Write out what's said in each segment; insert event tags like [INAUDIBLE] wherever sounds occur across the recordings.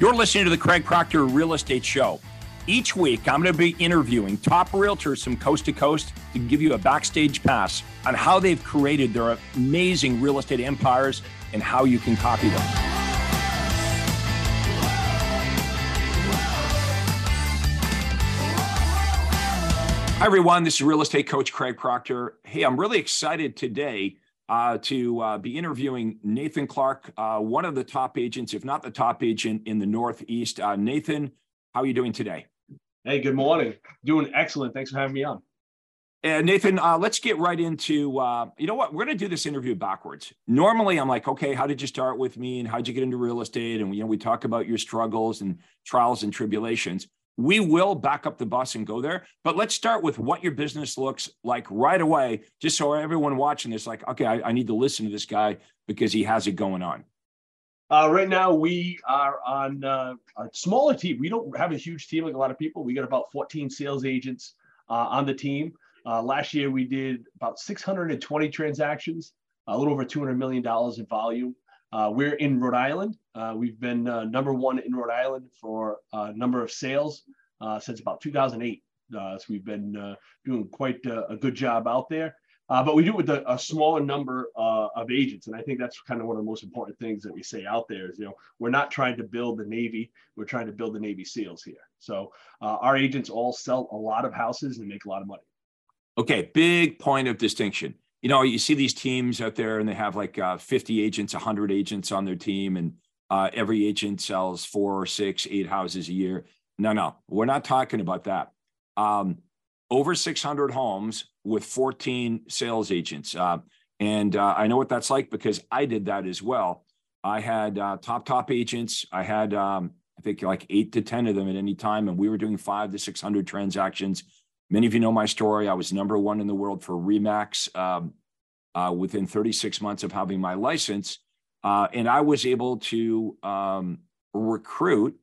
You're listening to the Craig Proctor Real Estate Show. Each week, I'm going to be interviewing top realtors from coast to coast to give you a backstage pass on how they've created their amazing real estate empires and how you can copy them. Hi, everyone. This is real estate coach Craig Proctor. Hey, I'm really excited today uh, to uh, be interviewing Nathan Clark, uh, one of the top agents, if not the top agent in the Northeast. Uh, Nathan, how are you doing today? Hey, good morning. Doing excellent. Thanks for having me on. And Nathan, uh, let's get right into. Uh, you know what? We're going to do this interview backwards. Normally, I'm like, okay, how did you start with me, and how'd you get into real estate? And you know, we talk about your struggles and trials and tribulations. We will back up the bus and go there. But let's start with what your business looks like right away, just so everyone watching this, like, okay, I, I need to listen to this guy because he has it going on. Uh, right now, we are on uh, a smaller team. We don't have a huge team like a lot of people. We got about 14 sales agents uh, on the team. Uh, last year, we did about 620 transactions, a little over $200 million in volume. Uh, we're in Rhode Island. Uh, we've been number one in Rhode Island for a number of sales since about 2008. Uh, so we've been uh, doing quite a good job out there. but we do it with a, a smaller number of agents, and I think that's kind of one of the most important things that we say out there is, you know, we're not trying to build the Navy, we're trying to build the Navy SEALs here. So our agents all sell a lot of houses and make a lot of money. Okay, big point of distinction you know, you see these teams out there and they have like uh, 50 agents, 100 agents on their team, and uh, every agent sells four or six, eight houses a year. No, no, we're not talking about that. Um, over 600 homes with 14 sales agents. Uh, and uh, I know what that's like because I did that as well. I had uh, top, top agents. I had, um, I think, like eight to 10 of them at any time, and we were doing five to 600 transactions Many of you know my story. I was number one in the world for Remax um, uh, within 36 months of having my license. Uh, and I was able to um, recruit,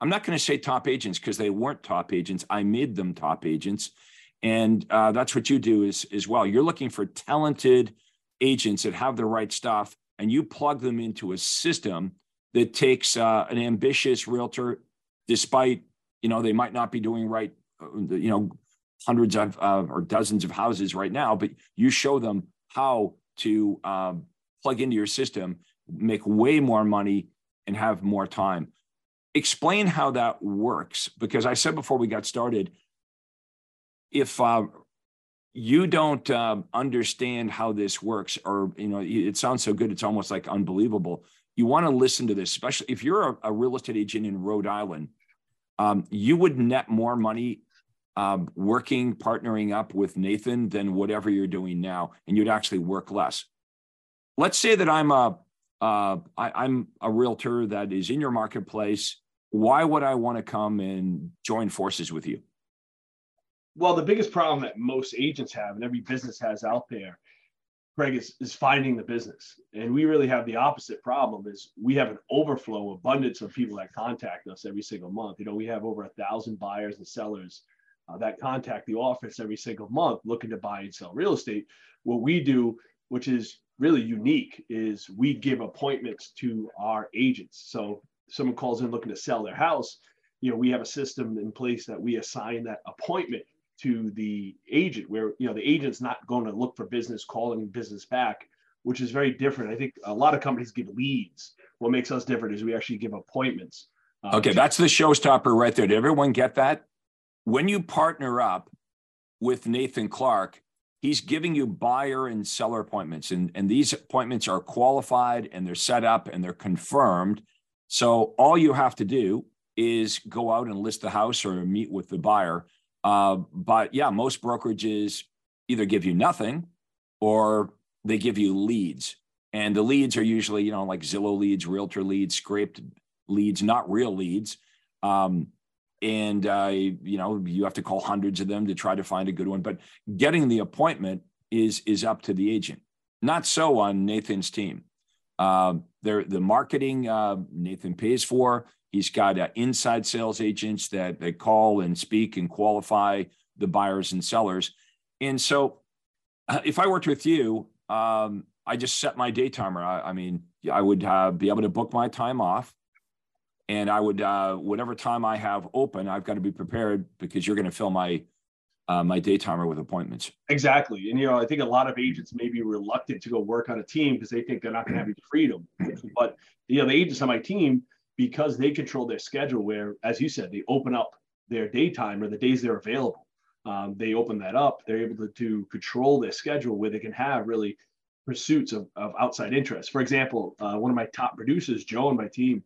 I'm not going to say top agents because they weren't top agents. I made them top agents. And uh, that's what you do is, as well. You're looking for talented agents that have the right stuff, and you plug them into a system that takes uh, an ambitious realtor, despite, you know, they might not be doing right, uh, you know, hundreds of uh, or dozens of houses right now, but you show them how to um, plug into your system, make way more money, and have more time. Explain how that works, because I said before we got started, if uh, you don't uh, understand how this works, or you know, it sounds so good, it's almost like unbelievable. You want to listen to this, especially if you're a, a real estate agent in Rhode Island. Um, you would net more money um, working, partnering up with Nathan than whatever you're doing now, and you'd actually work less. Let's say that I'm a uh, I, am a realtor that is in your marketplace. Why would I want to come and join forces with you? Well, the biggest problem that most agents have and every business has out there, Craig, is, is finding the business. And we really have the opposite problem is we have an overflow, abundance of people that contact us every single month. You know, we have over a thousand buyers and sellers uh, that contact the office every single month looking to buy and sell real estate. What we do, which is really unique, is we give appointments to our agents. So someone calls in looking to sell their house, you know, we have a system in place that we assign that appointment to the agent where you know the agent's not going to look for business calling business back which is very different. I think a lot of companies give leads. What makes us different is we actually give appointments uh, okay that's the showstopper right there. Did everyone get that? When you partner up with Nathan Clark, he's giving you buyer and seller appointments. And, and these appointments are qualified and they're set up and they're confirmed. So all you have to do is go out and list the house or meet with the buyer. Uh, but yeah, most brokerages either give you nothing or they give you leads. And the leads are usually, you know, like Zillow leads, realtor leads, scraped leads, not real leads. Um, and uh, you know you have to call hundreds of them to try to find a good one but getting the appointment is is up to the agent. Not so on nathan's team. Uh, the marketing uh, nathan pays for. He's got uh, inside sales agents that they call and speak and qualify the buyers and sellers. And so uh, if i worked with you um, i just set my day timer. I, I mean i would uh, be able to book my time off and I would uh, whatever time I have open, I've got to be prepared because you're going to fill my uh, my day timer with appointments. Exactly, and you know I think a lot of agents may be reluctant to go work on a team because they think they're not going to have any freedom. But you know the agents on my team because they control their schedule, where as you said, they open up their daytime or the days they're available. Um, they open that up. They're able to, to control their schedule where they can have really pursuits of, of outside interest. For example, uh, one of my top producers, Joe, on my team,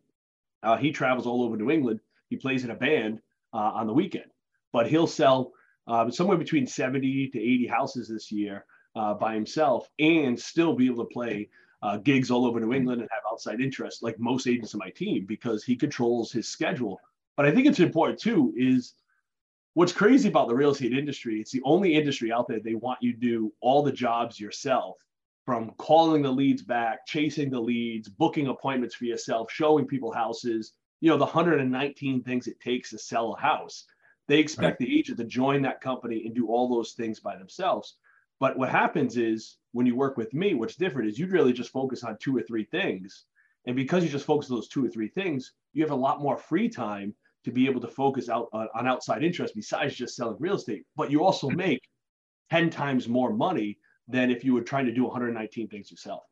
uh, he travels all over New England. He plays in a band uh, on the weekend, but he'll sell uh, somewhere between 70 to 80 houses this year uh, by himself and still be able to play uh, gigs all over New England and have outside interest like most agents on my team because he controls his schedule. But I think it's important too is what's crazy about the real estate industry, it's the only industry out there they want you to do all the jobs yourself from calling the leads back, chasing the leads, booking appointments for yourself, showing people houses, you know, the 119 things it takes to sell a house. They expect right. the agent to join that company and do all those things by themselves. But what happens is when you work with me, what's different is you really just focus on two or three things. And because you just focus on those two or three things, you have a lot more free time to be able to focus out on, on outside interest besides just selling real estate. But you also mm-hmm. make 10 times more money than if you were trying to do 119 things yourself.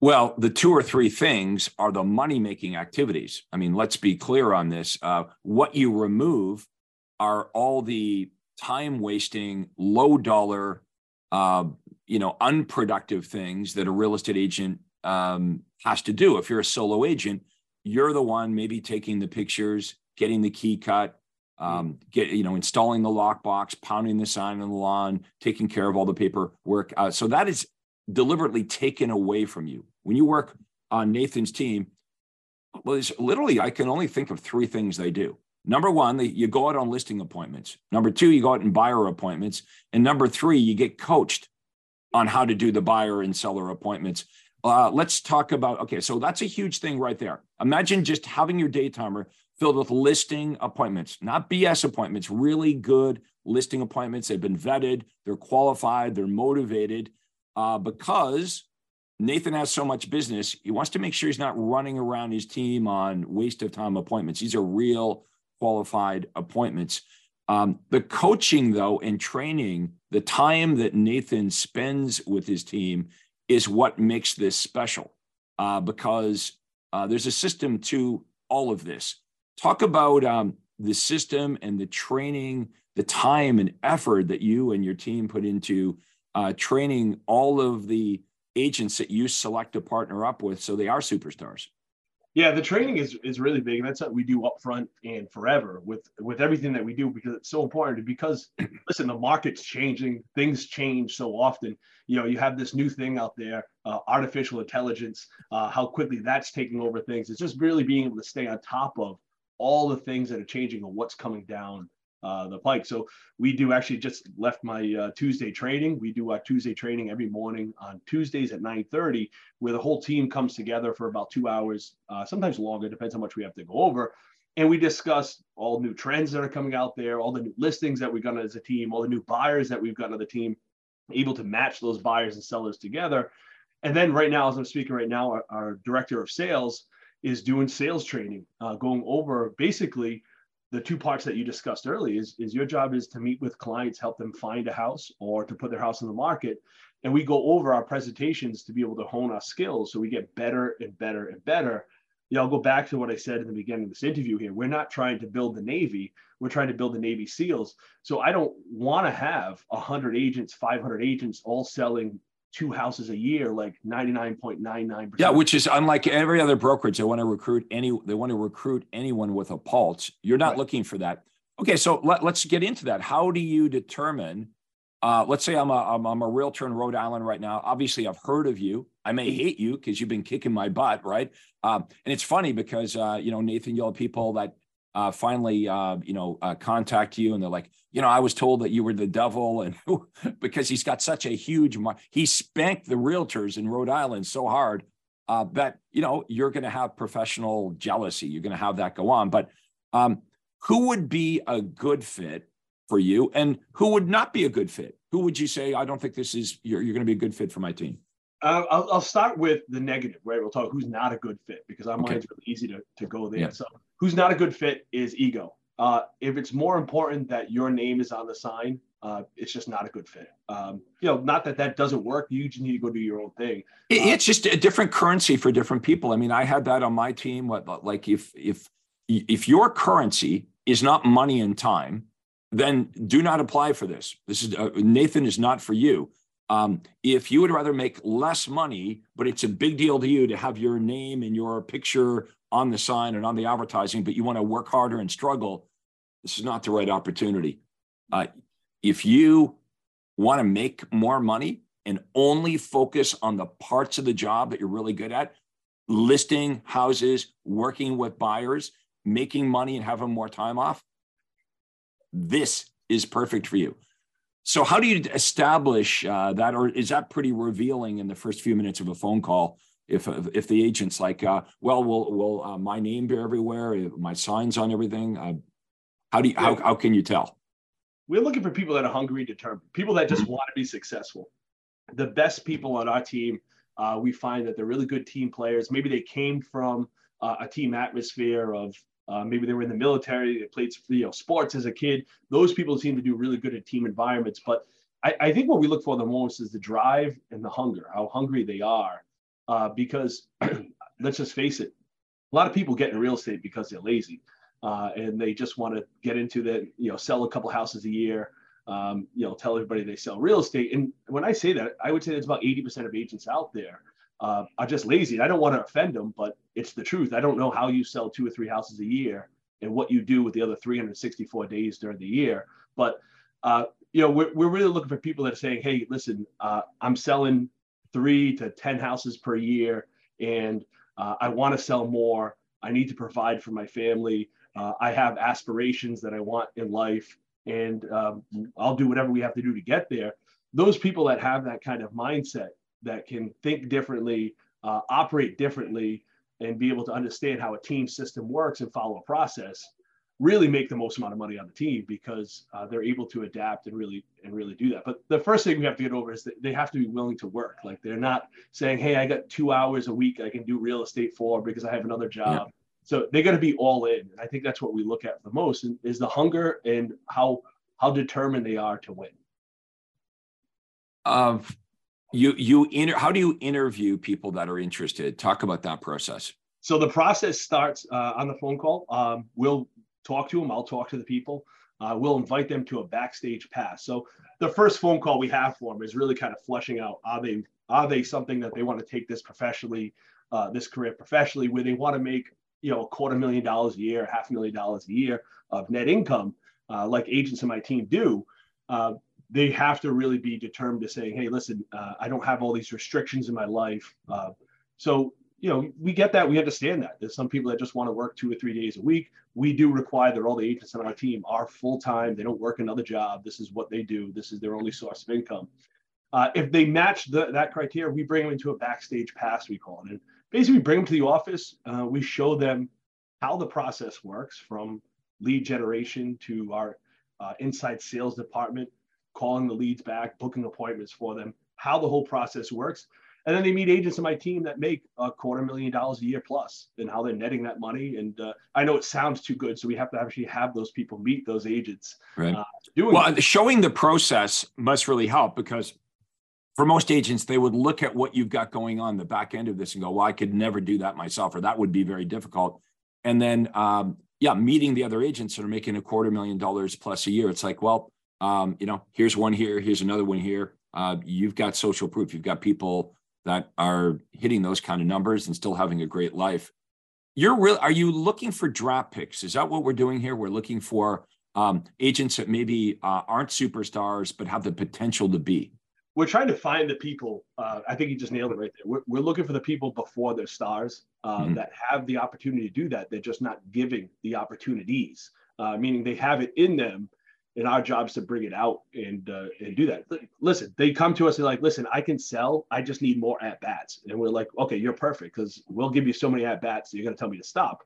Well, the two or three things are the money making activities. I mean, let's be clear on this. Uh, what you remove are all the time wasting, low dollar, uh, you know, unproductive things that a real estate agent um, has to do. If you're a solo agent, you're the one maybe taking the pictures, getting the key cut, um, get you know installing the lockbox, pounding the sign on the lawn, taking care of all the paperwork. Uh, so that is deliberately taken away from you when you work on Nathan's team. Well, literally I can only think of three things they do. Number one, they, you go out on listing appointments. Number two, you go out and buyer appointments, and number three, you get coached on how to do the buyer and seller appointments. Uh, let's talk about okay, so that's a huge thing right there. Imagine just having your day timer filled with listing appointments, not BS appointments, really good listing appointments. They've been vetted, they're qualified, they're motivated uh, because Nathan has so much business. He wants to make sure he's not running around his team on waste of time appointments. These are real qualified appointments. Um, the coaching, though, and training, the time that Nathan spends with his team is what makes this special uh, because uh, there's a system to all of this. Talk about um, the system and the training, the time and effort that you and your team put into uh, training all of the agents that you select to partner up with so they are superstars. Yeah, the training is is really big, and that's what we do up front and forever with with everything that we do because it's so important. Because [CLEARS THROAT] listen, the market's changing, things change so often. You know, you have this new thing out there, uh, artificial intelligence, uh, how quickly that's taking over things. It's just really being able to stay on top of all the things that are changing and what's coming down uh, the pike. So we do actually just left my uh, Tuesday training. We do our Tuesday training every morning on Tuesdays at 9:30, where the whole team comes together for about two hours, uh, sometimes longer, depends how much we have to go over. And we discuss all new trends that are coming out there, all the new listings that we've got as a team, all the new buyers that we've got on the team, able to match those buyers and sellers together. And then right now, as I'm speaking right now, our, our director of sales is doing sales training, uh, going over basically the two parts that you discussed earlier is, is your job is to meet with clients, help them find a house or to put their house in the market. And we go over our presentations to be able to hone our skills so we get better and better and better. Yeah, I'll go back to what I said in the beginning of this interview here. We're not trying to build the Navy. We're trying to build the Navy SEALs. So I don't want to have 100 agents, 500 agents all selling two houses a year, like 99.99%. Yeah, which is unlike every other brokerage. They want to recruit any, they want to recruit anyone with a pulse. You're not right. looking for that. Okay, so let, us get into that. How do you determine? Uh, let's say I'm a, I'm, I'm a realtor in Rhode Island right now. Obviously, I've heard of you. I may mm-hmm. hate you because you've been kicking my butt, right? Um, and it's funny because uh, you know Nathan, you'll have people that uh, finally, uh, you know, uh, contact you and they're like, you know, I was told that you were the devil, and [LAUGHS] because he's got such a huge, he spanked the realtors in Rhode Island so hard uh, that you know you're going to have professional jealousy. You're going to have that go on. But um, who would be a good fit for you, and who would not be a good fit? Who would you say? I don't think this is. You're, you're going to be a good fit for my team. Uh, I'll, I'll, start with the negative, right? We'll talk who's not a good fit because our okay. mind's really easy to, to go there. Yeah. So who's not a good fit is ego. Uh, if it's more important that your name is on the sign, uh, it's just not a good fit. Um, you know, not that that doesn't work. You just need to go do your own thing. Uh, it's just a different currency for different people. I mean, I had that on my team. What like if if if your currency is not money and time, then do not apply for this. This is uh, Nathan is not for you. Um, if you would rather make less money, but it's a big deal to you to have your name and your picture on the sign and on the advertising, but you want to work harder and struggle, this is not the right opportunity. Uh, if you want to make more money and only focus on the parts of the job that you're really good at, listing houses, working with buyers, making money and having more time off, this is perfect for you. So, how do you establish uh, that, or is that pretty revealing in the first few minutes of a phone call? If if the agent's like, uh, well, will will uh, my name be everywhere? My signs on everything? Uh, how do you how, how can you tell? We're looking for people that are hungry, determined, people that just want to be successful. The best people on our team, uh, we find that they're really good team players. Maybe they came from uh, a team atmosphere of uh, maybe they were in the military, they played you know sports as a kid. Those people seem to do really good at team environments. But I, I think what we look for the most is the drive and the hunger, how hungry they are. Uh, because [CLEARS THROAT] let's just face it, a lot of people get in real estate because they're lazy uh, and they just want to get into the you know sell a couple houses a year. Um, you know, tell everybody they sell real estate. And when I say that, I would say there's about 80% of agents out there uh, are just lazy. And I don't want to offend them, but it's the truth. I don't know how you sell two or three houses a year and what you do with the other 364 days during the year. But uh, you know, we're, we're really looking for people that are saying, hey, listen, uh, I'm selling three to 10 houses per year, and uh, I want to sell more. I need to provide for my family. Uh, I have aspirations that I want in life, and um, I'll do whatever we have to do to get there. Those people that have that kind of mindset that can think differently, uh, operate differently, and be able to understand how a team system works and follow a process really make the most amount of money on the team because uh, they're able to adapt and really and really do that. But the first thing we have to get over is that they have to be willing to work. Like they're not saying, "Hey, I got two hours a week I can do real estate for because I have another job." Yeah. So they got to be all in, and I think that's what we look at the most is the hunger and how how determined they are to win. Um, you you inter- how do you interview people that are interested? Talk about that process. So the process starts uh, on the phone call. Um, we'll talk to them. I'll talk to the people. Uh, we'll invite them to a backstage pass. So the first phone call we have for them is really kind of fleshing out: are they are they something that they want to take this professionally, uh, this career professionally, where they want to make you know a quarter million dollars a year, half a million dollars a year of net income, uh, like agents in my team do. They have to really be determined to say, hey, listen, uh, I don't have all these restrictions in my life. Uh, so, you know, we get that. We understand that. There's some people that just want to work two or three days a week. We do require that all the agents on our team are full time. They don't work another job. This is what they do. This is their only source of income. Uh, if they match the, that criteria, we bring them into a backstage pass, we call it. And basically, we bring them to the office. Uh, we show them how the process works from lead generation to our uh, inside sales department calling the leads back, booking appointments for them, how the whole process works. And then they meet agents in my team that make a quarter million dollars a year plus and how they're netting that money. And uh, I know it sounds too good. So we have to actually have those people meet those agents. Right. Uh, doing well, that. showing the process must really help because for most agents, they would look at what you've got going on the back end of this and go, well, I could never do that myself, or that would be very difficult. And then, um, yeah, meeting the other agents that are making a quarter million dollars plus a year. It's like, well, um, you know, here's one here, here's another one here. Uh, you've got social proof. You've got people that are hitting those kind of numbers and still having a great life. You're real. Are you looking for draft picks? Is that what we're doing here? We're looking for um, agents that maybe uh, aren't superstars but have the potential to be. We're trying to find the people. Uh, I think you just nailed it right there. We're, we're looking for the people before they're stars uh, mm-hmm. that have the opportunity to do that. They're just not giving the opportunities, uh, meaning they have it in them, and our job is to bring it out and uh, and do that. Listen, they come to us and like, listen, I can sell. I just need more at bats, and we're like, okay, you're perfect because we'll give you so many at bats. You're going to tell me to stop.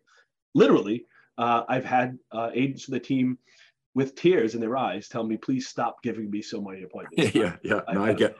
Literally, uh, I've had uh, agents of the team with tears in their eyes tell me, please stop giving me so many appointments. [LAUGHS] yeah, yeah, no, I, I get,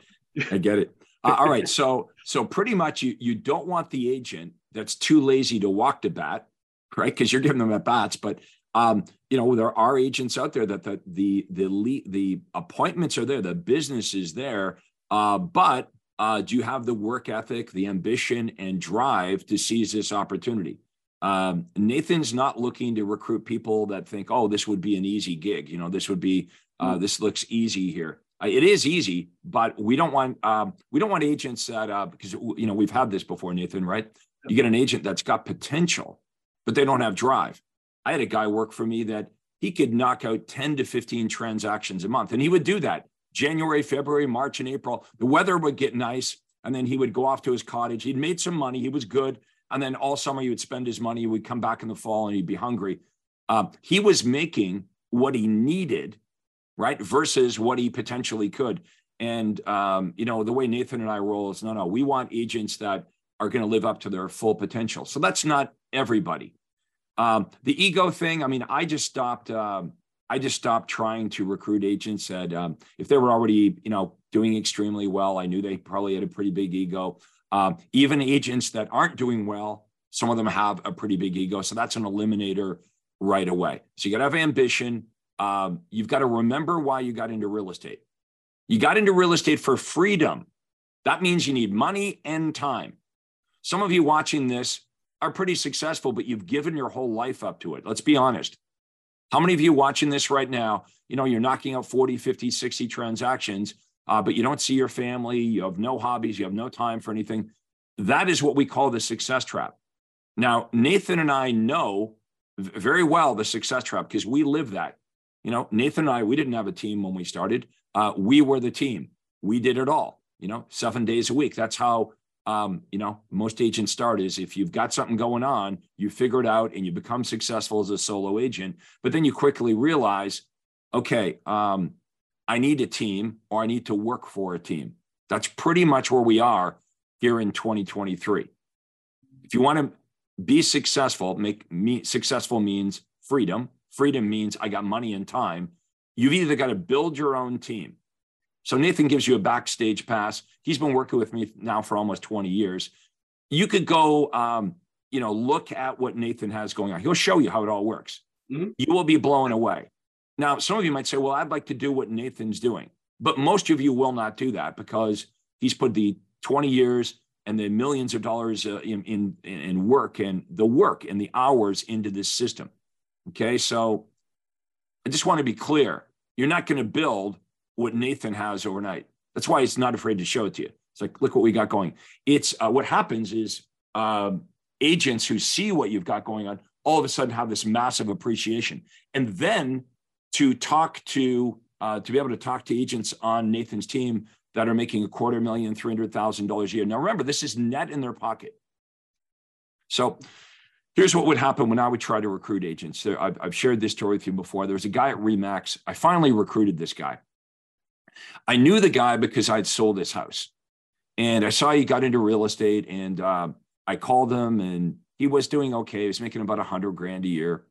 I get it. [LAUGHS] Uh, all right, so so pretty much you you don't want the agent that's too lazy to walk to bat right? Because you're giving them at bats. But um, you know, there are agents out there that the the the the, the appointments are there, the business is there, uh, but uh, do you have the work ethic, the ambition, and drive to seize this opportunity? Um, Nathan's not looking to recruit people that think, oh, this would be an easy gig. You know, this would be, uh, mm. this looks easy here. Uh, it is easy, but we don't want um, we don't want agents that uh, because you know we've had this before, Nathan. Right? You get an agent that's got potential, but they don't have drive. I had a guy work for me that he could knock out 10 to 15 transactions a month, and he would do that January, February, March, and April. The weather would get nice, and then he would go off to his cottage. He'd made some money. He was good, and then all summer he would spend his money. He would come back in the fall, and he'd be hungry. Uh, he was making what he needed right? Versus what he potentially could. And um, you know, the way Nathan and I roll is no, no, we want agents that are going to live up to their full potential. So that's not everybody. Um, the ego thing, I mean, I just stopped. Um, I just stopped trying to recruit agents that um, if they were already, you know, doing extremely well, I knew they probably had a pretty big ego. Um, even agents that aren't doing well, some of them have a pretty big ego. So that's an eliminator right away. So you got to have ambition um, you've got to remember why you got into real estate. You got into real estate for freedom. That means you need money and time. Some of you watching this are pretty successful, but you've given your whole life up to it. Let's be honest. How many of you watching this right now, you know, you're knocking out 40, 50, 60 transactions, uh, but you don't see your family, you have no hobbies, you have no time for anything. That is what we call the success trap. Now, Nathan and I know very well the success trap because we live that. You know, Nathan and I, we didn't have a team when we started. Uh, we were the team. We did it all, you know, seven days a week. That's how, um, you know, most agents start is if you've got something going on, you figure it out and you become successful as a solo agent. But then you quickly realize, okay, um, I need a team or I need to work for a team. That's pretty much where we are here in 2023. If you want to be successful, make me successful means freedom, freedom means I got money and time. You've either got to build your own team. So Nathan gives you a backstage pass. He's been working with me now for almost 20 years. You could go, um, you know, look at what Nathan has going on. He'll show you how it all works. Mm-hmm. You will be blown away. Now, some of you might say, well, I'd like to do what Nathan's doing. But most of you will not do that because he's put the 20 years and the millions of dollars uh, in, in, in work and the work and the hours into this system. Okay. So I just want to be clear. You're not going to build what Nathan has overnight. That's why he's not afraid to show it to you. It's like, look what we got going. It's uh, what happens is um, agents who see what you've got going on all of a sudden have this massive appreciation. And then to talk to, uh, to be able to talk to agents on Nathan's team that are making a quarter million, $300,000 a year. Now, remember, this is net in their pocket. So Here's what would happen when I would try to recruit agents. I've shared this story with you before. There was a guy at Remax. I finally recruited this guy. I knew the guy because I'd sold his house. And I saw he got into real estate and uh, I called him and he was doing okay. He was making about a hundred grand a year.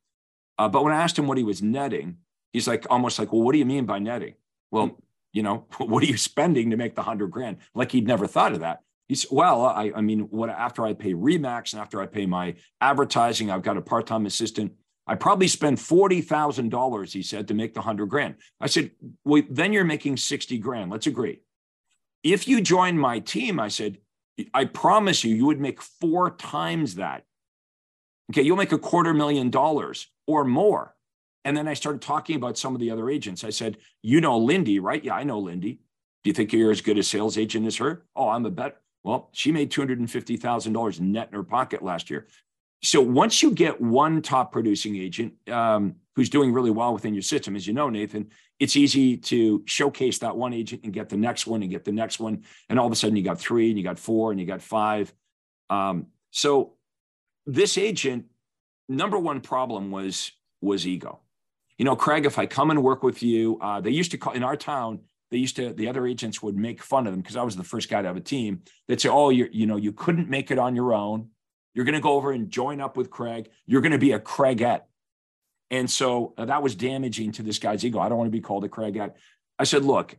Uh, but when I asked him what he was netting, he's like, almost like, well, what do you mean by netting? Well, you know, [LAUGHS] what are you spending to make the hundred grand? Like he'd never thought of that. He's well, I, I mean, what after I pay Remax and after I pay my advertising, I've got a part-time assistant. I probably thousand dollars, he said, to make the hundred grand. I said, well, then you're making sixty grand. Let's agree. If you join my team, I said, I promise you, you would make four times that. Okay, you'll make a quarter million dollars or more. And then I started talking about some of the other agents. I said, You know Lindy, right? Yeah, I know Lindy. Do you think you're as good a sales agent as her? Oh, I'm a better. Well, she made $250,000 net in her pocket last year. So once you get one top producing agent um, who's doing really well within your system, as you know, Nathan, it's easy to showcase that one agent and get the next one and get the next one. And all of a sudden you got three and you got four and you got five. Um, so this agent, number one problem was was ego. You know, Craig, if I come and work with you, uh, they used to call in our town, they used to the other agents would make fun of them because I was the first guy to have a team. They'd say, "Oh, you you know, you couldn't make it on your own. You're going to go over and join up with Craig. You're going to be a Craigette." And so uh, that was damaging to this guy's ego. I don't want to be called a Craigette. I said, "Look,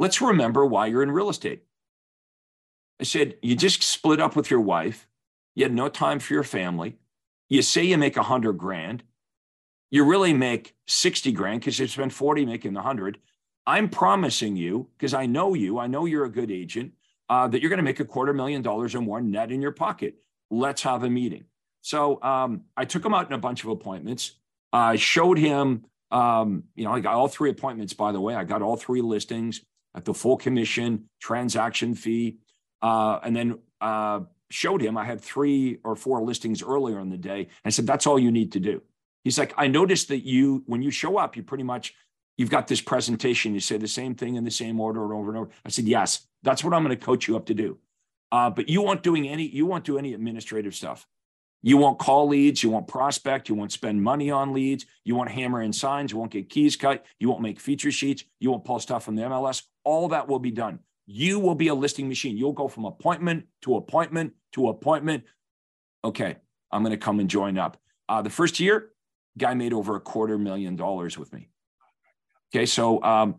let's remember why you're in real estate." I said, "You just split up with your wife. You had no time for your family. you say you make a hundred grand, you really make 60 grand because you spend 40 making the hundred. I'm promising you, because I know you, I know you're a good agent, uh, that you're going to make a quarter million dollars or more net in your pocket. Let's have a meeting. So um, I took him out in a bunch of appointments. I showed him, um, you know, I got all three appointments, by the way. I got all three listings at the full commission, transaction fee, uh, and then uh, showed him I had three or four listings earlier in the day. I said, that's all you need to do. He's like, I noticed that you, when you show up, you pretty much, you've got this presentation. You say the same thing in the same order and over and over. I said, yes, that's what I'm going to coach you up to do. Uh, but you won't doing any, you won't do any administrative stuff. You won't call leads. You won't prospect. You won't spend money on leads. You won't hammer in signs. You won't get keys cut. You won't make feature sheets. You won't pull stuff from the MLS. All that will be done. You will be a listing machine. You'll go from appointment to appointment to appointment. Okay, I'm going to come and join up. Uh, the first year, guy made over a quarter million dollars with me. Okay, so um,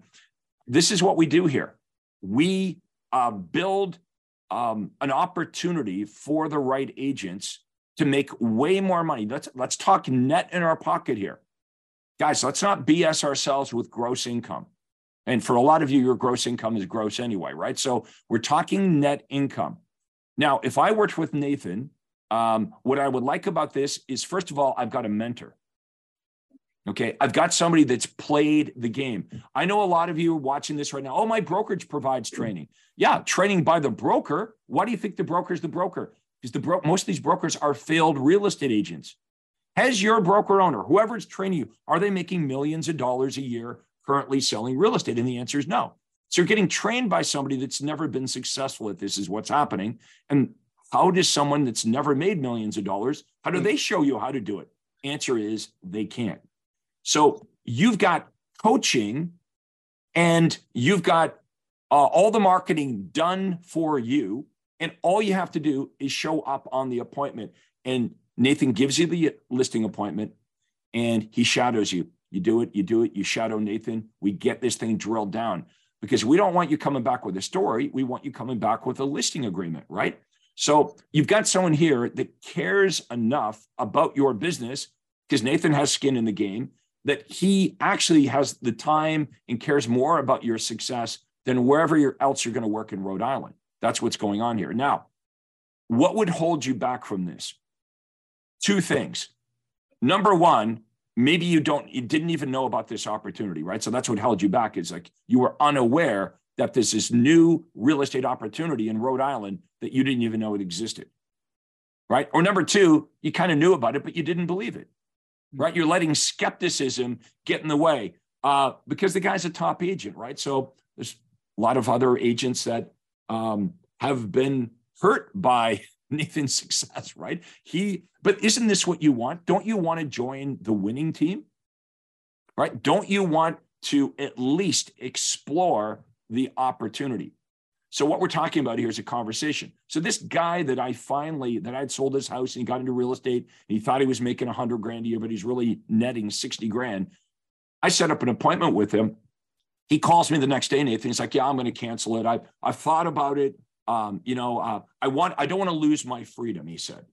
this is what we do here. We uh, build um, an opportunity for the right agents to make way more money. Let's let's talk net in our pocket here, guys. Let's not BS ourselves with gross income. And for a lot of you, your gross income is gross anyway, right? So we're talking net income. Now, if I worked with Nathan, um, what I would like about this is, first of all, I've got a mentor. Okay. I've got somebody that's played the game. Mm. I know a lot of you are watching this right now. Oh, my brokerage provides training. Yeah, training by the broker. Why do you think the broker is the broker? Because the bro- most of these brokers are failed real estate agents. Has your broker owner, whoever's training you, are they making millions of dollars a year currently selling real estate? And the answer is no. So you're getting trained by somebody that's never been successful at this, is what's happening. And how does someone that's never made millions of dollars, how do mm. they show you how to do it? Answer is they can't. So you've got coaching and you've got uh, all the marketing done for you. And all you have to do is show up on the appointment. And Nathan gives you the listing appointment and he shadows you. You do it, you do it, you shadow Nathan. We get this thing drilled down because we don't want you coming back with a story. We want you coming back with a listing agreement, right? So you've got someone here that cares enough about your business because Nathan has skin in the game that he actually has the time and cares more about your success than wherever else you're going to work in Rhode Island. That's what's going on here. Now, what would hold you back from this? Two things. Number one, maybe you don't, you didn't even know about this opportunity, right? So that's what held you back is like you were unaware that this new real estate opportunity in Rhode Island that you didn't even know it existed, right? Or number two, you kind of knew about it, but you didn't believe it right? You're letting skepticism get in the way uh, because the guy's a top agent, right? So there's a lot of other agents that um, have been hurt by [LAUGHS] Nathan's success, right? He, but isn't this what you want? Don't you want to join the winning team? Right? Don't you want to at least explore the opportunity? So what we're talking about here is a conversation. So this guy that I finally that I'd sold his house and he got into real estate and he thought he was making a hundred grand a year, but he's really netting 60 grand. I set up an appointment with him. He calls me the next day, Nathan. He's like, Yeah, I'm going to cancel it. I I've thought about it. Um, you know, uh, I want I don't want to lose my freedom, he said.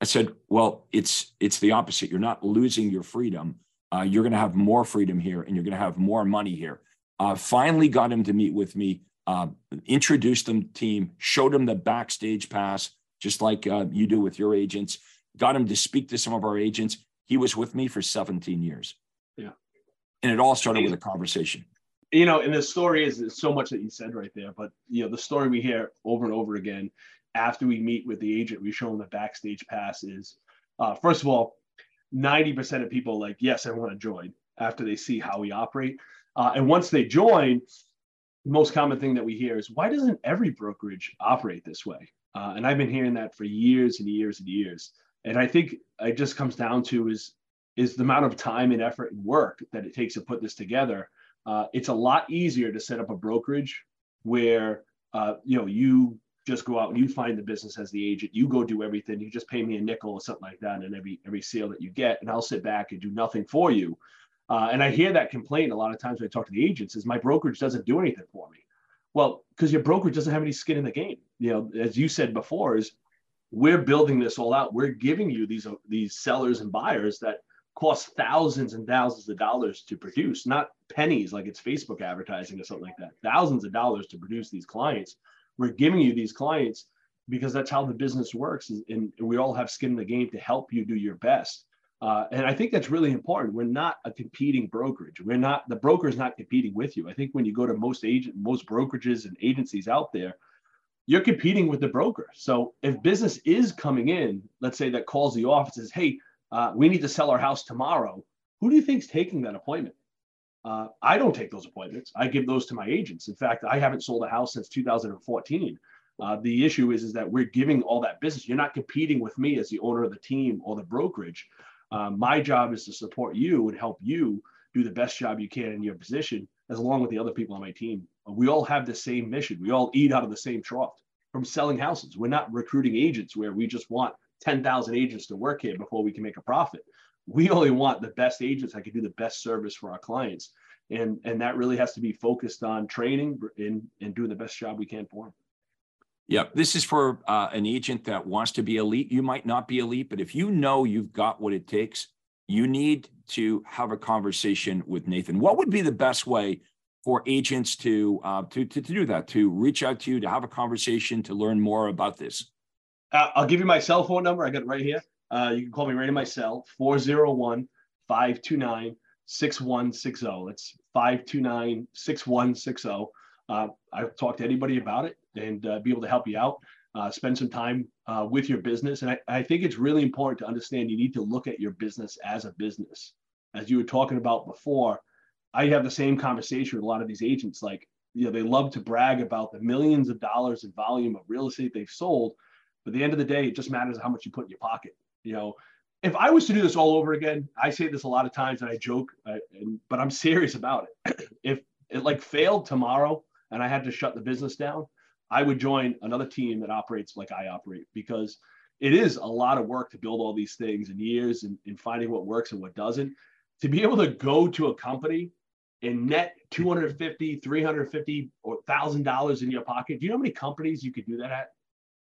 I said, Well, it's it's the opposite. You're not losing your freedom. Uh, you're going to have more freedom here and you're going to have more money here. Uh, finally got him to meet with me uh, introduced them team, showed them the backstage pass, just like uh, you do with your agents, got him to speak to some of our agents. He was with me for 17 years. Yeah. And it all started with a conversation. You know, and the story is so much that you said right there, but you know, the story we hear over and over again after we meet with the agent, we show them the backstage pass is uh, first of all, 90% of people like, yes, I want to join after they see how we operate. Uh, and once they join, most common thing that we hear is why doesn't every brokerage operate this way? Uh, and I've been hearing that for years and years and years. And I think it just comes down to is is the amount of time and effort and work that it takes to put this together. Uh, it's a lot easier to set up a brokerage where uh, you know you just go out and you find the business as the agent. You go do everything. You just pay me a nickel or something like that, and every every sale that you get, and I'll sit back and do nothing for you. Uh, and I hear that complaint a lot of times when I talk to the agents is my brokerage doesn't do anything for me. Well, because your brokerage doesn't have any skin in the game. You know, as you said before, is we're building this all out. We're giving you these these sellers and buyers that cost thousands and thousands of dollars to produce, not pennies like it's Facebook advertising or something like that. Thousands of dollars to produce these clients. We're giving you these clients because that's how the business works, and we all have skin in the game to help you do your best. Uh, and I think that's really important. We're not a competing brokerage. We're not the broker is not competing with you. I think when you go to most agent, most brokerages and agencies out there, you're competing with the broker. So if business is coming in, let's say that calls the office says, "Hey, uh, we need to sell our house tomorrow," who do you think's taking that appointment? Uh, I don't take those appointments. I give those to my agents. In fact, I haven't sold a house since 2014. Uh, the issue is, is that we're giving all that business. You're not competing with me as the owner of the team or the brokerage. Um, my job is to support you and help you do the best job you can in your position, as along with the other people on my team. We all have the same mission. We all eat out of the same trough from selling houses. We're not recruiting agents where we just want 10,000 agents to work here before we can make a profit. We [LAUGHS] only want the best agents that can do the best service for our clients. And, and that really has to be focused on training and, and doing the best job we can for them. Yeah, this is for uh, an agent that wants to be elite. You might not be elite, but if you know you've got what it takes, you need to have a conversation with Nathan. What would be the best way for agents to uh, to, to, to do that? To reach out to you, to have a conversation, to learn more about this. Uh, I'll give you my cell phone number. I got it right here. Uh, you can call me right in my cell 401 529 6160. That's 529 6160. Uh, I've talked to anybody about it and uh, be able to help you out. Uh, spend some time uh, with your business. And I, I think it's really important to understand you need to look at your business as a business. As you were talking about before, I have the same conversation with a lot of these agents. Like, you know, they love to brag about the millions of dollars in volume of real estate they've sold. But at the end of the day, it just matters how much you put in your pocket. You know, if I was to do this all over again, I say this a lot of times and I joke, uh, and, but I'm serious about it. [CLEARS THROAT] if it like failed tomorrow and I had to shut the business down, I would join another team that operates like I operate because it is a lot of work to build all these things in years and, and finding what works and what doesn't. To be able to go to a company and net 250, 350 or thousand dollars in your pocket. Do you know how many companies you could do that at?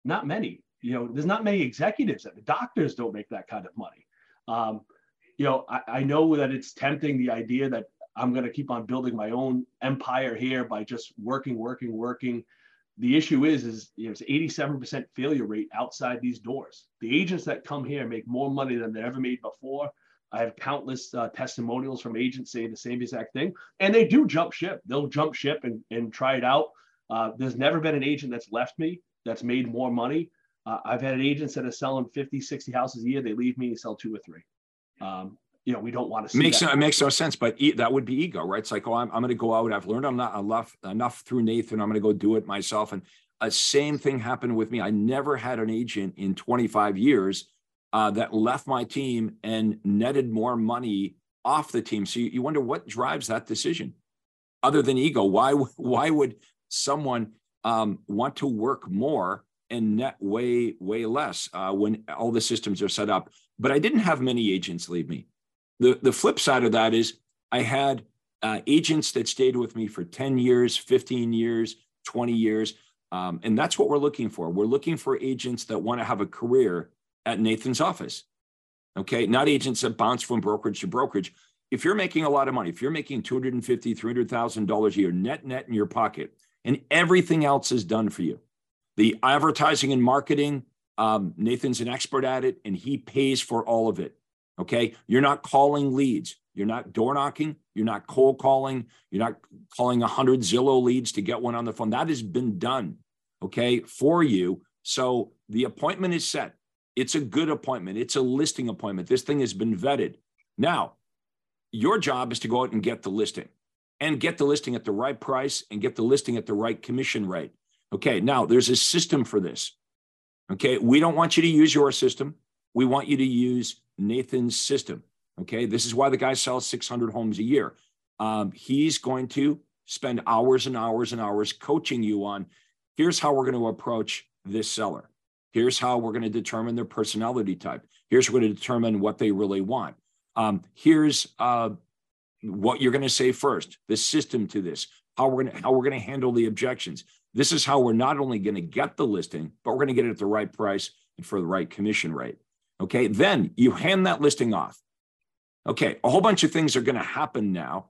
Not many. You know, there's not many executives that the doctors don't make that kind of money. Um, you know, I, I know that it's tempting the idea that I'm going to keep on building my own empire here by just working, working, working. The issue is is you know it's 87% failure rate outside these doors. The agents that come here make more money than they ever made before. I have countless uh, testimonials from agents saying the same exact thing. And they do jump ship. They'll jump ship and, and try it out. Uh, there's never been an agent that's left me that's made more money. Uh, i've had agents that are selling 50 60 houses a year. They leave me and sell two or three. Um, you know, we don't want to see makes that. it makes no sense, but e- that would be ego, right? It's like, oh, I'm, I'm going to go out. I've learned I'm not enough enough through Nathan. I'm going to go do it myself. And a same thing happened with me. I never had an agent in 25 years uh, that left my team and netted more money off the team. So you, you wonder what drives that decision, other than ego. Why [LAUGHS] why would someone um, want to work more and net way way less uh, when all the systems are set up? But I didn't have many agents leave me the, the flip side of that is I had uh, agents that stayed with me for 10 years, 15 years, 20 years. Um, and that's what we're looking for. We're looking for agents that want to have a career at Nathan's office. Okay. Not agents that bounce from brokerage to brokerage. If you're making a lot of money, if you're making $250,000, $300,000 a year net, net in your pocket, and everything else is done for you, the advertising and marketing, um, Nathan's an expert at it and he pays for all of it. Okay. You're not calling leads. You're not door knocking. You're not cold calling. You're not calling 100 Zillow leads to get one on the phone. That has been done. Okay. For you. So the appointment is set. It's a good appointment. It's a listing appointment. This thing has been vetted. Now, your job is to go out and get the listing and get the listing at the right price and get the listing at the right commission rate. Okay. Now, there's a system for this. Okay. We don't want you to use your system. We want you to use Nathan's system. Okay. This is why the guy sells 600 homes a year. Um, he's going to spend hours and hours and hours coaching you on here's how we're going to approach this seller. Here's how we're going to determine their personality type. Here's we're going to determine what they really want. Um, here's uh, what you're going to say first, the system to this, how we're going to how we're going to handle the objections. This is how we're not only going to get the listing, but we're going to get it at the right price and for the right commission rate. Okay. Then you hand that listing off. Okay. A whole bunch of things are going to happen now.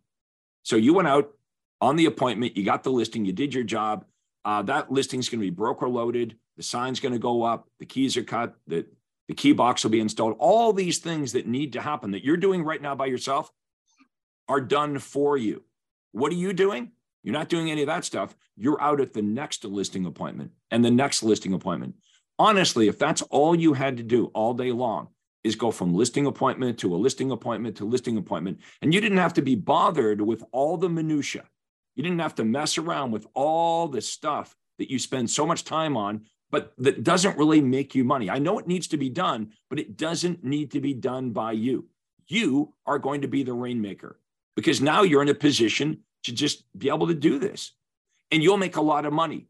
So you went out on the appointment, you got the listing, you did your job. Uh, that listing is going to be broker loaded. The sign's going to go up. The keys are cut. The, the key box will be installed. All these things that need to happen that you're doing right now by yourself are done for you. What are you doing? You're not doing any of that stuff. You're out at the next listing appointment and the next listing appointment. Honestly, if that's all you had to do all day long is go from listing appointment to a listing appointment to listing appointment, and you didn't have to be bothered with all the minutia. You didn't have to mess around with all the stuff that you spend so much time on, but that doesn't really make you money. I know it needs to be done, but it doesn't need to be done by you. You are going to be the rainmaker because now you're in a position to just be able to do this. And you'll make a lot of money.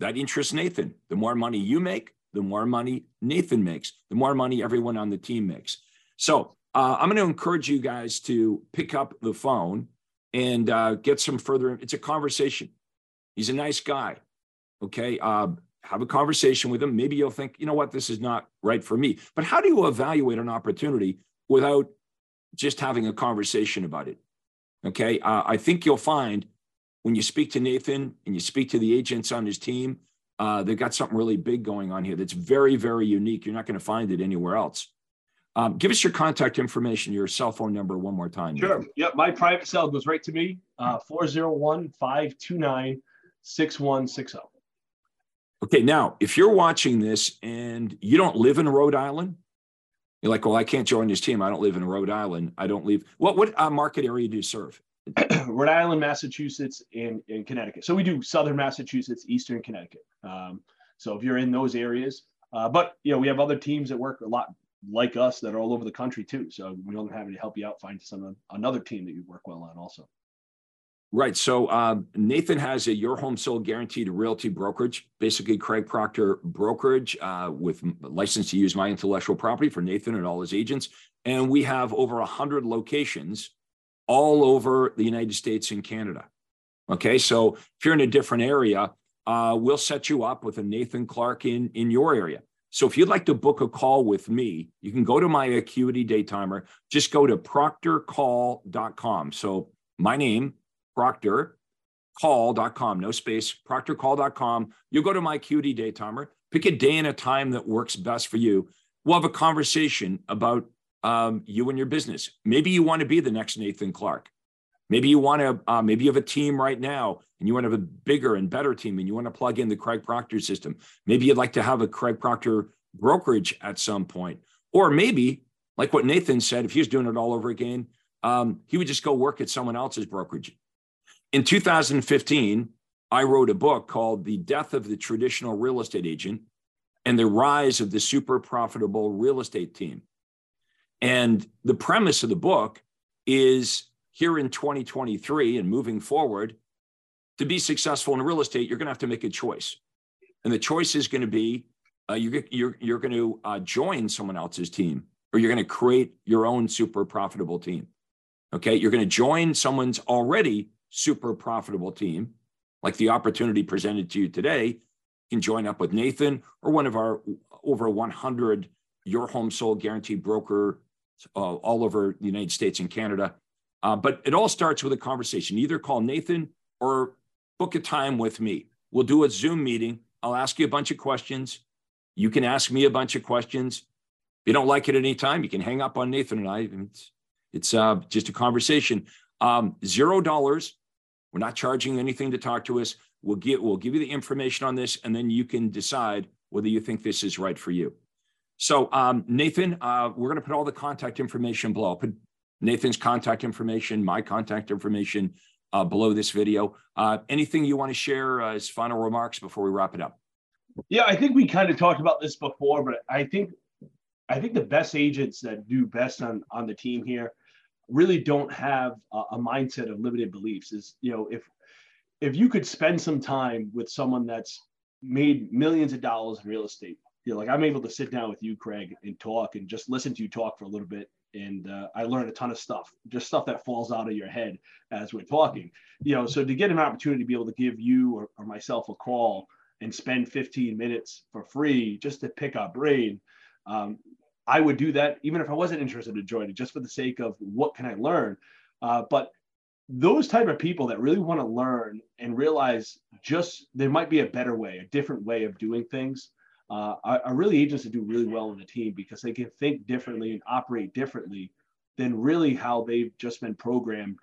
That interests Nathan. The more money you make, the more money Nathan makes, the more money everyone on the team makes. So uh, I'm going to encourage you guys to pick up the phone and uh, get some further. It's a conversation. He's a nice guy. Okay. Uh, have a conversation with him. Maybe you'll think, you know what, this is not right for me. But how do you evaluate an opportunity without just having a conversation about it? Okay. Uh, I think you'll find when you speak to Nathan and you speak to the agents on his team, uh, they've got something really big going on here that's very, very unique. You're not going to find it anywhere else. Um, give us your contact information, your cell phone number one more time. Sure. Nathan. Yep. My private cell goes right to me uh, 401 529 6160. Okay. Now, if you're watching this and you don't live in Rhode Island, you're like, well, I can't join this team. I don't live in Rhode Island. I don't live. What what uh, market area do you serve? [CLEARS THROAT] Rhode Island, Massachusetts, and, in Connecticut. So we do Southern Massachusetts, Eastern Connecticut. Um, so if you're in those areas, uh, but you know we have other teams that work a lot like us that are all over the country too. So we don't have to help you out find some another team that you work well on also. Right. So uh, Nathan has a Your Home Sold Guaranteed Realty Brokerage, basically Craig Proctor Brokerage, uh, with license to use my intellectual property for Nathan and all his agents. And we have over 100 locations all over the United States and Canada. Okay. So if you're in a different area, uh, we'll set you up with a Nathan Clark in, in your area. So if you'd like to book a call with me, you can go to my Acuity Daytimer. Just go to proctorcall.com. So my name, proctorcall.com, no space, proctorcall.com. You'll go to my Acuity Daytimer, pick a day and a time that works best for you. We'll have a conversation about um, you and your business. Maybe you want to be the next Nathan Clark. Maybe you want to, uh, maybe you have a team right now and you want to have a bigger and better team and you want to plug in the Craig Proctor system. Maybe you'd like to have a Craig Proctor brokerage at some point. Or maybe, like what Nathan said, if he was doing it all over again, um, he would just go work at someone else's brokerage. In 2015, I wrote a book called The Death of the Traditional Real Estate Agent and the Rise of the Super Profitable Real Estate Team. And the premise of the book is here in 2023 and moving forward, to be successful in real estate, you're going to have to make a choice. And the choice is going to be uh, you're, you're, you're going to uh, join someone else's team or you're going to create your own super profitable team. Okay. You're going to join someone's already super profitable team, like the opportunity presented to you today. You can join up with Nathan or one of our over 100 Your Home Sold Guaranteed broker uh, all over the United States and Canada. Uh, but it all starts with a conversation. Either call Nathan or book a time with me. We'll do a Zoom meeting. I'll ask you a bunch of questions. You can ask me a bunch of questions. If you don't like it at any time, you can hang up on Nathan and I. It's, it's uh, just a conversation. Um, Zero dollars. We're not charging anything to talk to us. We'll give, we'll give you the information on this, and then you can decide whether you think this is right for you. So, um, Nathan, uh, we're going to put all the contact information below. I'll put Nathan's contact information, my contact information uh, below this video. Uh, anything you want to share as final remarks before we wrap it up? Yeah, I think we kind of talked about this before, but I think I think the best agents that do best on on the team here really don't have a, a mindset of limited beliefs. Is you know if if you could spend some time with someone that's made millions of dollars in real estate you know, like I'm able to sit down with you, Craig, and talk and just listen to you talk for a little bit. And uh, I learned a ton of stuff, just stuff that falls out of your head as we're talking. You know, so to get an opportunity to be able to give you or, or myself a call and spend 15 minutes for free just to pick our brain, um, I would do that even if I wasn't interested in joining, just for the sake of what can I learn. Uh, but those type of people that really want to learn and realize just there might be a better way, a different way of doing things, uh, are, are really agents that do really well in the team because they can think differently and operate differently than really how they've just been programmed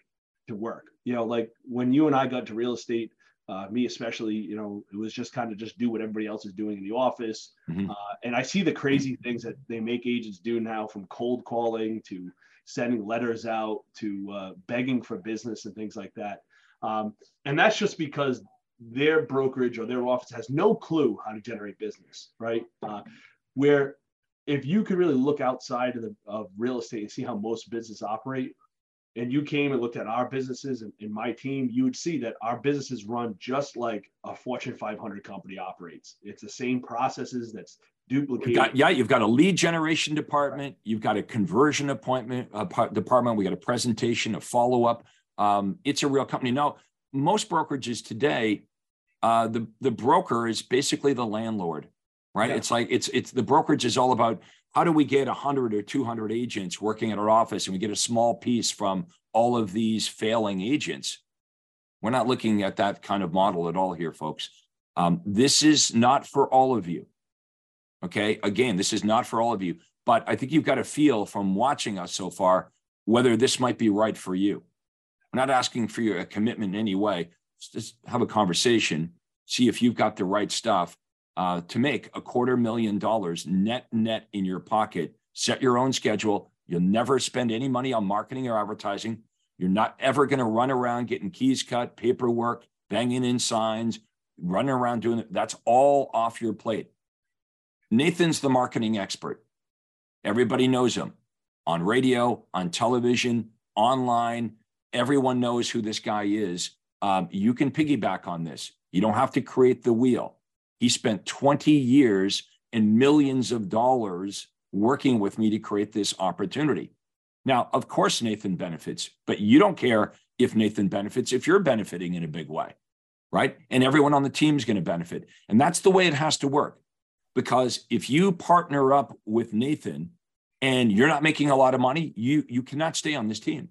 to work. You know, like when you and I got to real estate, uh, me especially, you know, it was just kind of just do what everybody else is doing in the office. Mm-hmm. Uh, and I see the crazy things that they make agents do now, from cold calling to sending letters out to uh, begging for business and things like that. Um, and that's just because their brokerage or their office has no clue how to generate business, right? Uh, where if you could really look outside of, the, of real estate and see how most businesses operate, and you came and looked at our businesses and, and, my team, you would see that our businesses run just like a Fortune 500 company operates. It's the same processes that's duplicated. Got, yeah, you've got a lead generation department, you've got a conversion appointment uh, department, we got a presentation, a follow up. Um, it's a real company. Now, most brokerages today, uh, the the broker is basically the landlord, right? Yeah. It's like it's it's the brokerage is all about how do we get 100 or 200 agents working at our office and we get a small piece from all of these failing agents we're not looking at that kind of model at all here folks um, this is not for all of you okay again this is not for all of you but i think you've got a feel from watching us so far whether this might be right for you i'm not asking for your commitment in any way just have a conversation see if you've got the right stuff uh, to make a quarter million dollars net net in your pocket. Set your own schedule. You'll never spend any money on marketing or advertising. You're not ever going to run around getting keys cut, paperwork, banging in signs, running around doing it. That's all off your plate. Nathan's the marketing expert. Everybody knows him on radio, on television, online. Everyone knows who this guy is. Um, you can piggyback on this. You don't have to create the wheel. He spent 20 years and millions of dollars working with me to create this opportunity. Now, of course, Nathan benefits, but you don't care if Nathan benefits if you're benefiting in a big way, right? And everyone on the team is going to benefit. And that's the way it has to work. Because if you partner up with Nathan and you're not making a lot of money, you you cannot stay on this team.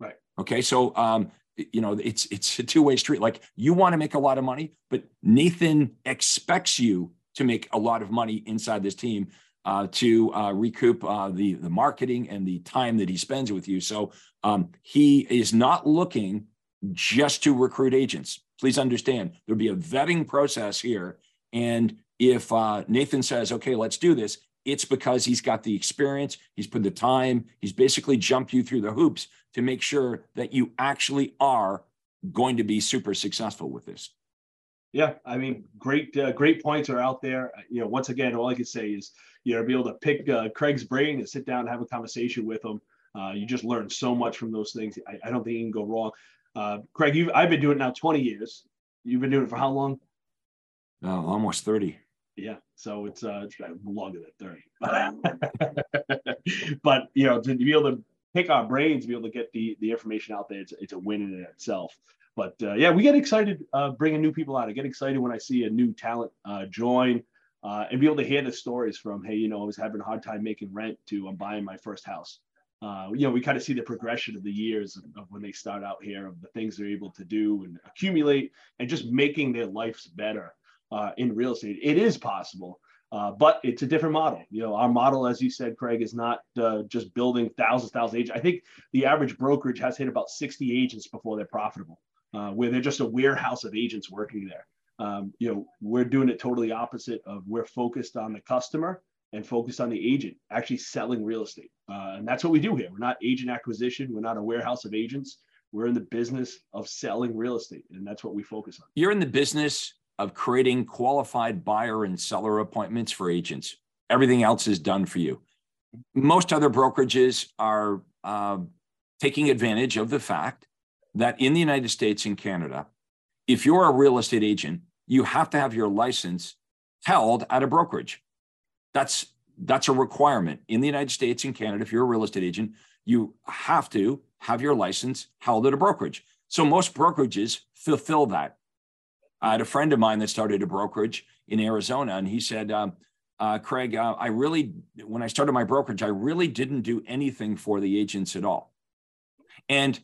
Right. Okay. So um, you know it's it's a two-way street. Like you want to make a lot of money but nathan expects you to make a lot of money inside this team uh, to uh, recoup uh, the the marketing and the time that he spends with you. So um, he is not looking just to recruit agents. Please understand there'll be a vetting process here. And if uh, nathan says okay let's do this it's because he's got the experience, he's put the time, he's basically jumped you through the hoops to make sure that you actually are going to be super successful with this. Yeah, I mean, great, uh, great points are out there. You know, once again, all I can say is, you know, be able to pick uh, Craig's brain and sit down and have a conversation with him. Uh, you just learn so much from those things. I, I don't think you can go wrong. Uh, Craig, you I've been doing it now 20 years. You've been doing it for how long? Oh, almost 30. Yeah, so it's uh, it's longer than thirty. [LAUGHS] but you know, to be able to pick our brains, to be able to get the the information out there, it's it's a win in itself. But uh, yeah, we get excited uh, bringing new people out. I get excited when I see a new talent uh, join uh, and be able to hear the stories from, hey, you know, I was having a hard time making rent to I'm buying my first house. Uh, you know, we kind of see the progression of the years of, of, when they start out here, of the things they're able to do and accumulate, and just making their lives better uh, in real estate. It is possible, uh, but it's a different model. You know, our model, as you said, Craig, is not uh, just building thousands, thousands of agents. I think the average brokerage has hit about 60 agents before they're profitable, uh, where they're just a warehouse of agents working there. Um, you know, we're doing it totally opposite of we're focused on the customer and focused on the agent actually selling real estate. Uh, and that's what we do here. We're not agent acquisition. We're not a warehouse of agents. We're in the business of selling real estate, and that's what we focus on. You're in the business of creating qualified buyer and seller appointments for agents. Everything else is done for you. Most other brokerages are uh, taking advantage of the fact that in the United States and Canada, if you're a real estate agent, you have to have your license held at a brokerage. That's that's a requirement in the United States and Canada. If you're a real estate agent, you have to have your license held at a brokerage. So most brokerages fulfill that I had a friend of mine that started a brokerage in Arizona, and he said, um, uh, Craig, uh, I really, when I started my brokerage, I really didn't do anything for the agents at all. And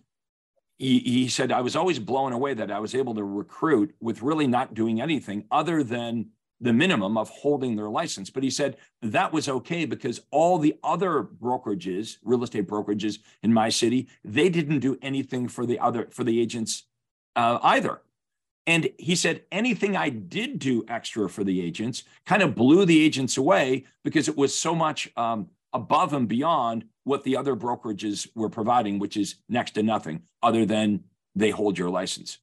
he, he said, I was always blown away that I was able to recruit with really not doing anything other than the minimum of holding their license. But he said that was okay because all the other brokerages, real estate brokerages in my city, they didn't do anything for the other for the agents uh, either. And he said anything I did do extra for the agents kind of blew the agents away because it was so much um, above and beyond what the other brokerages were providing, which is next to nothing other than they hold your license.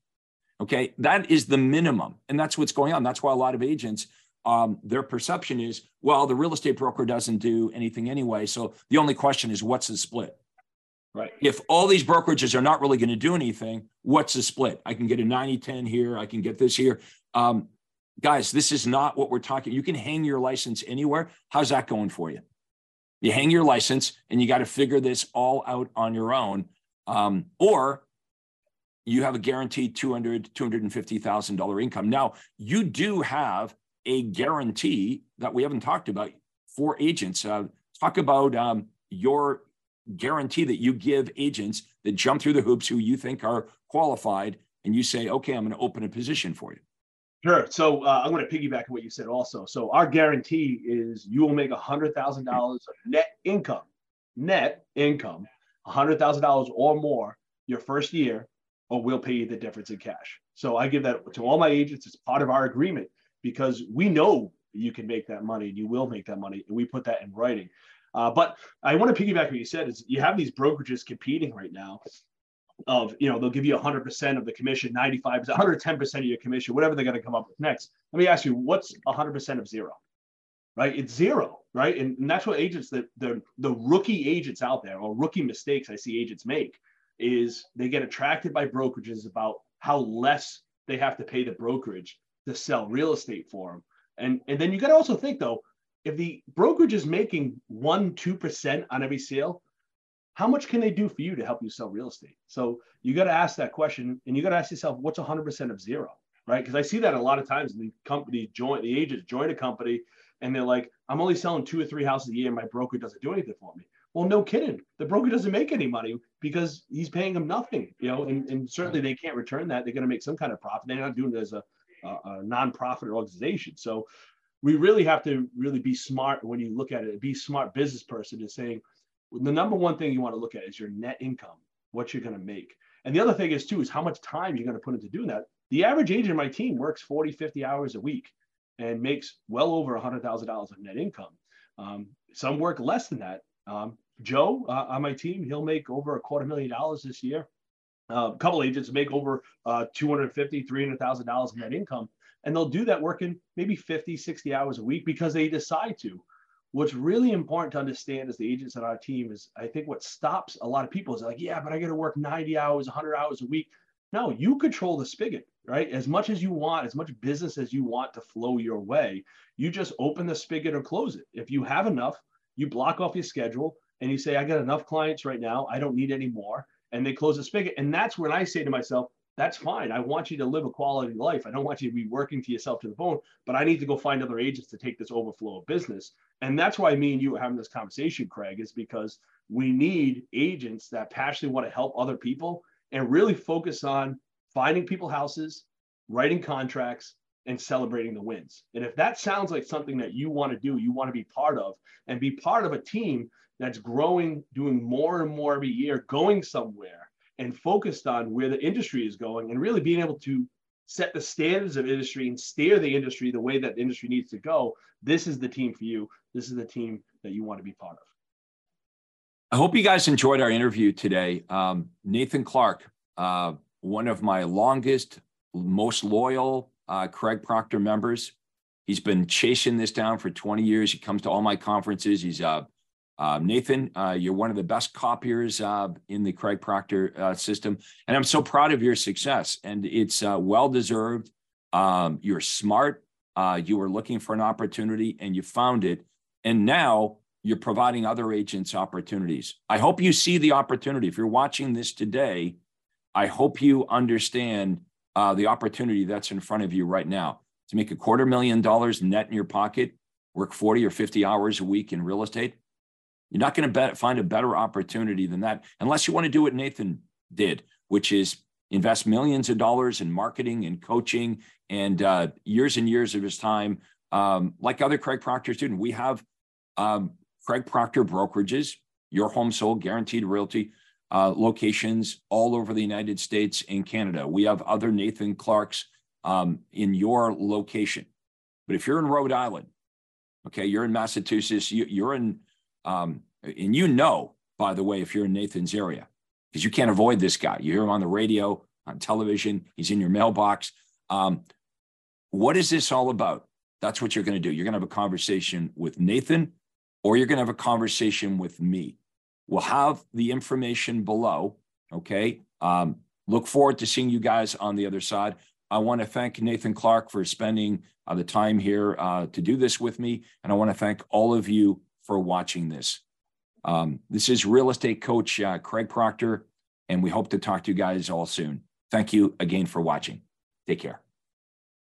Okay, that is the minimum, and that's what's going on. That's why a lot of agents, um, their perception is, well, the real estate broker doesn't do anything anyway. So the only question is, what's the split? Right. If all these brokerages are not really going to do anything, what's the split? I can get a 90 10 here, I can get this here. Um, guys, this is not what we're talking. You can hang your license anywhere. How's that going for you? You hang your license and you got to figure this all out on your own. Um, or you have a guaranteed 200 $250,000 income. Now, you do have a guarantee that we haven't talked about for agents. Uh, talk about um, your guarantee that you give agents that jump through the hoops who you think are qualified, and you say, okay, I'm going to open a position for you. Sure. So uh, I'm going to piggyback on what you said also. So our guarantee is you will make $100,000 of net income, net income, $100,000 or more your first year or we'll pay you the difference in cash. So I give that to all my agents. It's part of our agreement because we know you can make that money and you will make that money. And we put that in writing. Uh, but I want to piggyback what you said is you have these brokerages competing right now of, you know, they'll give you 100% of the commission, 95%, 110% of your commission, whatever they're going to come up with next. Let me ask you, what's 100% of zero? Right? It's zero, right? And, and that's what agents, that the, the rookie agents out there or rookie mistakes I see agents make is they get attracted by brokerages about how less they have to pay the brokerage to sell real estate for them. And, and then you got to also think though, if the brokerage is making one, 2% on every sale, how much can they do for you to help you sell real estate? So you got to ask that question and you got to ask yourself, what's 100% of zero, right? Because I see that a lot of times the company join, the agents join a company and they're like, I'm only selling two or three houses a year and my broker doesn't do anything for me. Well, no kidding. The broker doesn't make any money because he's paying them nothing, you know, and, and certainly they can't return that. They're going to make some kind of profit. They're not doing it as a, a, a non-profit organization. So we really have to really be smart when you look at it, be smart business person is saying the number one thing you want to look at is your net income, what you're going to make. And the other thing is too, is how much time you're going to put into doing that. The average agent in my team works 40, 50 hours a week and makes well over $100,000 of net income. Um, some work less than that. Um, Joe uh, on my team, he'll make over a quarter million dollars this year. Uh, a couple agents make over uh, 250, $300,000 in net income. And they'll do that working maybe 50, 60 hours a week because they decide to. What's really important to understand as the agents on our team is I think what stops a lot of people is like, yeah, but I got to work 90 hours, 100 hours a week. No, you control the spigot, right? As much as you want, as much business as you want to flow your way, you just open the spigot or close it. If you have enough, you block off your schedule and you say, I got enough clients right now. I don't need any more. And they close the spigot. And that's when I say to myself, that's fine. I want you to live a quality life. I don't want you to be working to yourself to the bone, but I need to go find other agents to take this overflow of business. And that's why me and you are having this conversation, Craig, is because we need agents that passionately want to help other people and really focus on finding people houses, writing contracts, and celebrating the wins. And if that sounds like something that you want to do, you want to be part of, and be part of a team that's growing, doing more and more every year, going somewhere, and focused on where the industry is going, and really being able to set the standards of industry and steer the industry the way that the industry needs to go. This is the team for you. This is the team that you want to be part of. I hope you guys enjoyed our interview today. Um, Nathan Clark, uh, one of my longest, most loyal uh, Craig Proctor members. He's been chasing this down for 20 years. He comes to all my conferences. He's uh, uh, Nathan, uh, you're one of the best copiers uh, in the Craig Proctor uh, system, and I'm so proud of your success. And it's uh, well deserved. Um, you're smart. Uh, you were looking for an opportunity, and you found it. And now you're providing other agents opportunities. I hope you see the opportunity. If you're watching this today, I hope you understand uh, the opportunity that's in front of you right now to make a quarter million dollars net in your pocket, work 40 or 50 hours a week in real estate. You're not going to find a better opportunity than that unless you want to do what Nathan did, which is invest millions of dollars in marketing and coaching and uh, years and years of his time. Um, like other Craig Proctor students, we have um, Craig Proctor brokerages, your home sold, guaranteed realty uh, locations all over the United States and Canada. We have other Nathan Clarks um, in your location. But if you're in Rhode Island, okay, you're in Massachusetts, you, are in, um, and you know, by the way, if you're in Nathan's area, because you can't avoid this guy. You hear him on the radio, on television, he's in your mailbox. Um, what is this all about? That's what you're going to do. You're going to have a conversation with Nathan, or you're going to have a conversation with me. We'll have the information below. Okay. Um, look forward to seeing you guys on the other side. I want to thank Nathan Clark for spending uh, the time here uh, to do this with me. And I want to thank all of you for watching this. Um, this is real estate coach uh, Craig Proctor, and we hope to talk to you guys all soon. Thank you again for watching. Take care.